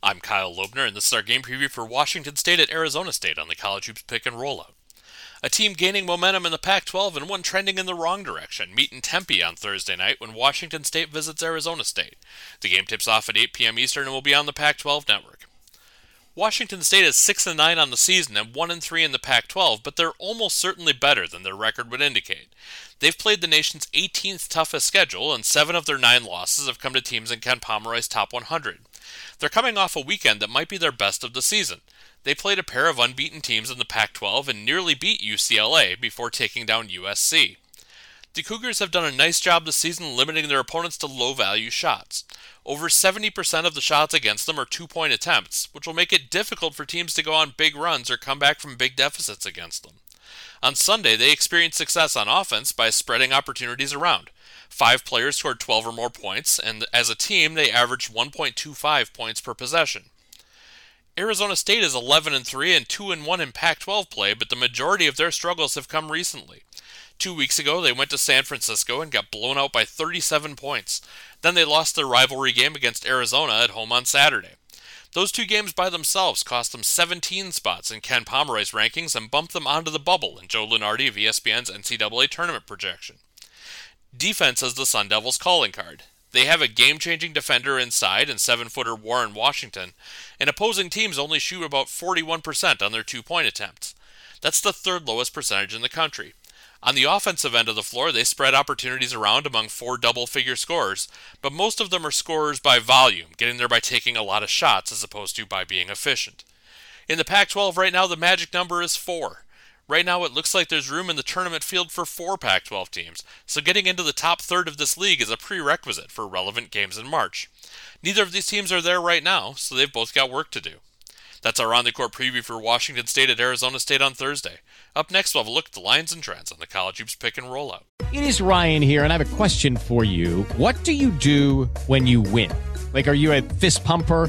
I'm Kyle Lobner, and this is our game preview for Washington State at Arizona State on the College Hoops Pick and Rollout. A team gaining momentum in the Pac 12 and one trending in the wrong direction meet in Tempe on Thursday night when Washington State visits Arizona State. The game tips off at 8 p.m. Eastern and will be on the Pac 12 network. Washington State is 6 and 9 on the season and 1 and 3 in the Pac 12, but they're almost certainly better than their record would indicate. They've played the nation's 18th toughest schedule, and 7 of their 9 losses have come to teams in Ken Pomeroy's top 100. They're coming off a weekend that might be their best of the season. They played a pair of unbeaten teams in the Pac 12 and nearly beat UCLA before taking down USC. The Cougars have done a nice job this season limiting their opponents to low value shots. Over 70% of the shots against them are two point attempts, which will make it difficult for teams to go on big runs or come back from big deficits against them. On Sunday, they experienced success on offense by spreading opportunities around. Five players scored 12 or more points, and as a team, they averaged 1.25 points per possession. Arizona State is 11 and 3 and 2 and 1 in Pac-12 play, but the majority of their struggles have come recently. 2 weeks ago, they went to San Francisco and got blown out by 37 points. Then they lost their rivalry game against Arizona at home on Saturday. Those two games by themselves cost them 17 spots in Ken Pomeroy's rankings and bumped them onto the bubble in Joe Lunardi of ESPN's NCAA tournament projection. Defense is the Sun Devils' calling card. They have a game changing defender inside and seven footer Warren Washington, and opposing teams only shoot about 41% on their two point attempts. That's the third lowest percentage in the country. On the offensive end of the floor, they spread opportunities around among four double figure scorers, but most of them are scorers by volume, getting there by taking a lot of shots as opposed to by being efficient. In the Pac 12 right now, the magic number is four. Right now, it looks like there's room in the tournament field for four Pac 12 teams, so getting into the top third of this league is a prerequisite for relevant games in March. Neither of these teams are there right now, so they've both got work to do. That's our on the court preview for Washington State at Arizona State on Thursday. Up next, we'll have a look at the lines and trends on the college hoops pick and rollout. It is Ryan here, and I have a question for you. What do you do when you win? Like, are you a fist pumper?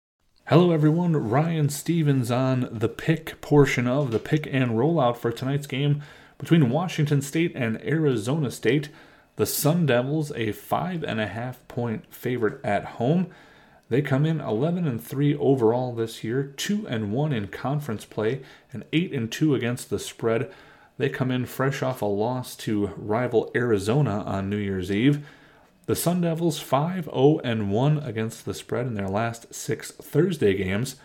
Hello, everyone. Ryan Stevens on the pick portion of the pick and rollout for tonight's game between Washington State and Arizona State. The Sun Devils, a five and a half point favorite at home. They come in 11 and 3 overall this year, 2 and 1 in conference play, and 8 and 2 against the spread. They come in fresh off a loss to rival Arizona on New Year's Eve. The Sun Devils 5 0 and 1 against the spread in their last 6 Thursday games.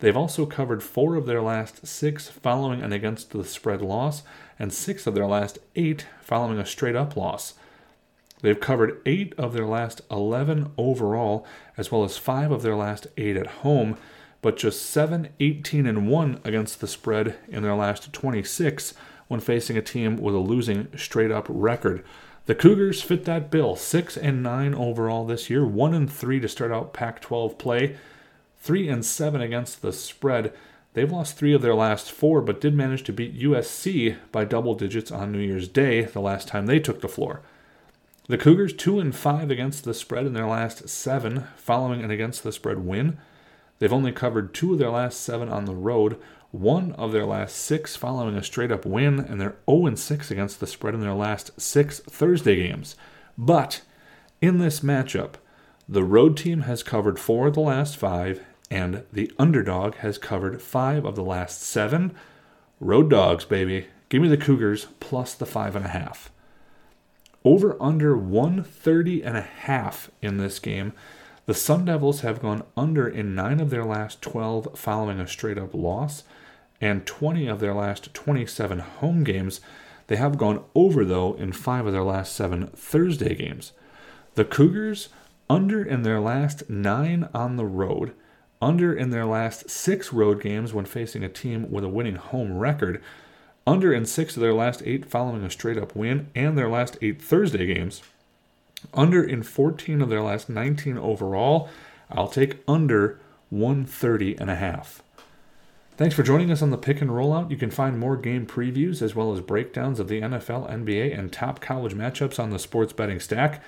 They've also covered 4 of their last 6 following an against the spread loss and 6 of their last 8 following a straight up loss. They've covered 8 of their last 11 overall, as well as 5 of their last 8 at home, but just 7, 18, and 1 against the spread in their last 26 when facing a team with a losing straight up record. The Cougars fit that bill, 6 and 9 overall this year, 1 and 3 to start out Pac 12 play, 3 and 7 against the spread. They've lost 3 of their last 4 but did manage to beat USC by double digits on New Year's Day the last time they took the floor. The Cougars 2 and 5 against the spread in their last 7 following an against the spread win. They've only covered 2 of their last 7 on the road, 1 of their last 6 following a straight up win, and they're 0 6 against the spread in their last 6 Thursday games. But in this matchup, the road team has covered 4 of the last 5 and the underdog has covered 5 of the last 7. Road dogs, baby. Give me the Cougars plus the 5.5. Over under 130 and a half in this game. The Sun Devils have gone under in 9 of their last 12 following a straight up loss, and 20 of their last 27 home games. They have gone over, though, in 5 of their last 7 Thursday games. The Cougars under in their last 9 on the road, under in their last 6 road games when facing a team with a winning home record under in six of their last eight following a straight up win, and their last eight Thursday games. Under in 14 of their last 19 overall. I'll take under 130 and a half. Thanks for joining us on the pick and rollout. You can find more game previews as well as breakdowns of the NFL, NBA, and top college matchups on the Sports Betting Stack.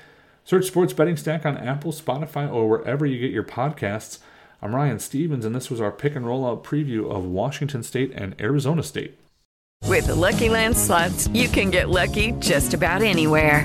Search Sports Betting Stack on Apple, Spotify, or wherever you get your podcasts. I'm Ryan Stevens, and this was our pick and rollout preview of Washington State and Arizona State. With the Lucky Land slots, you can get lucky just about anywhere.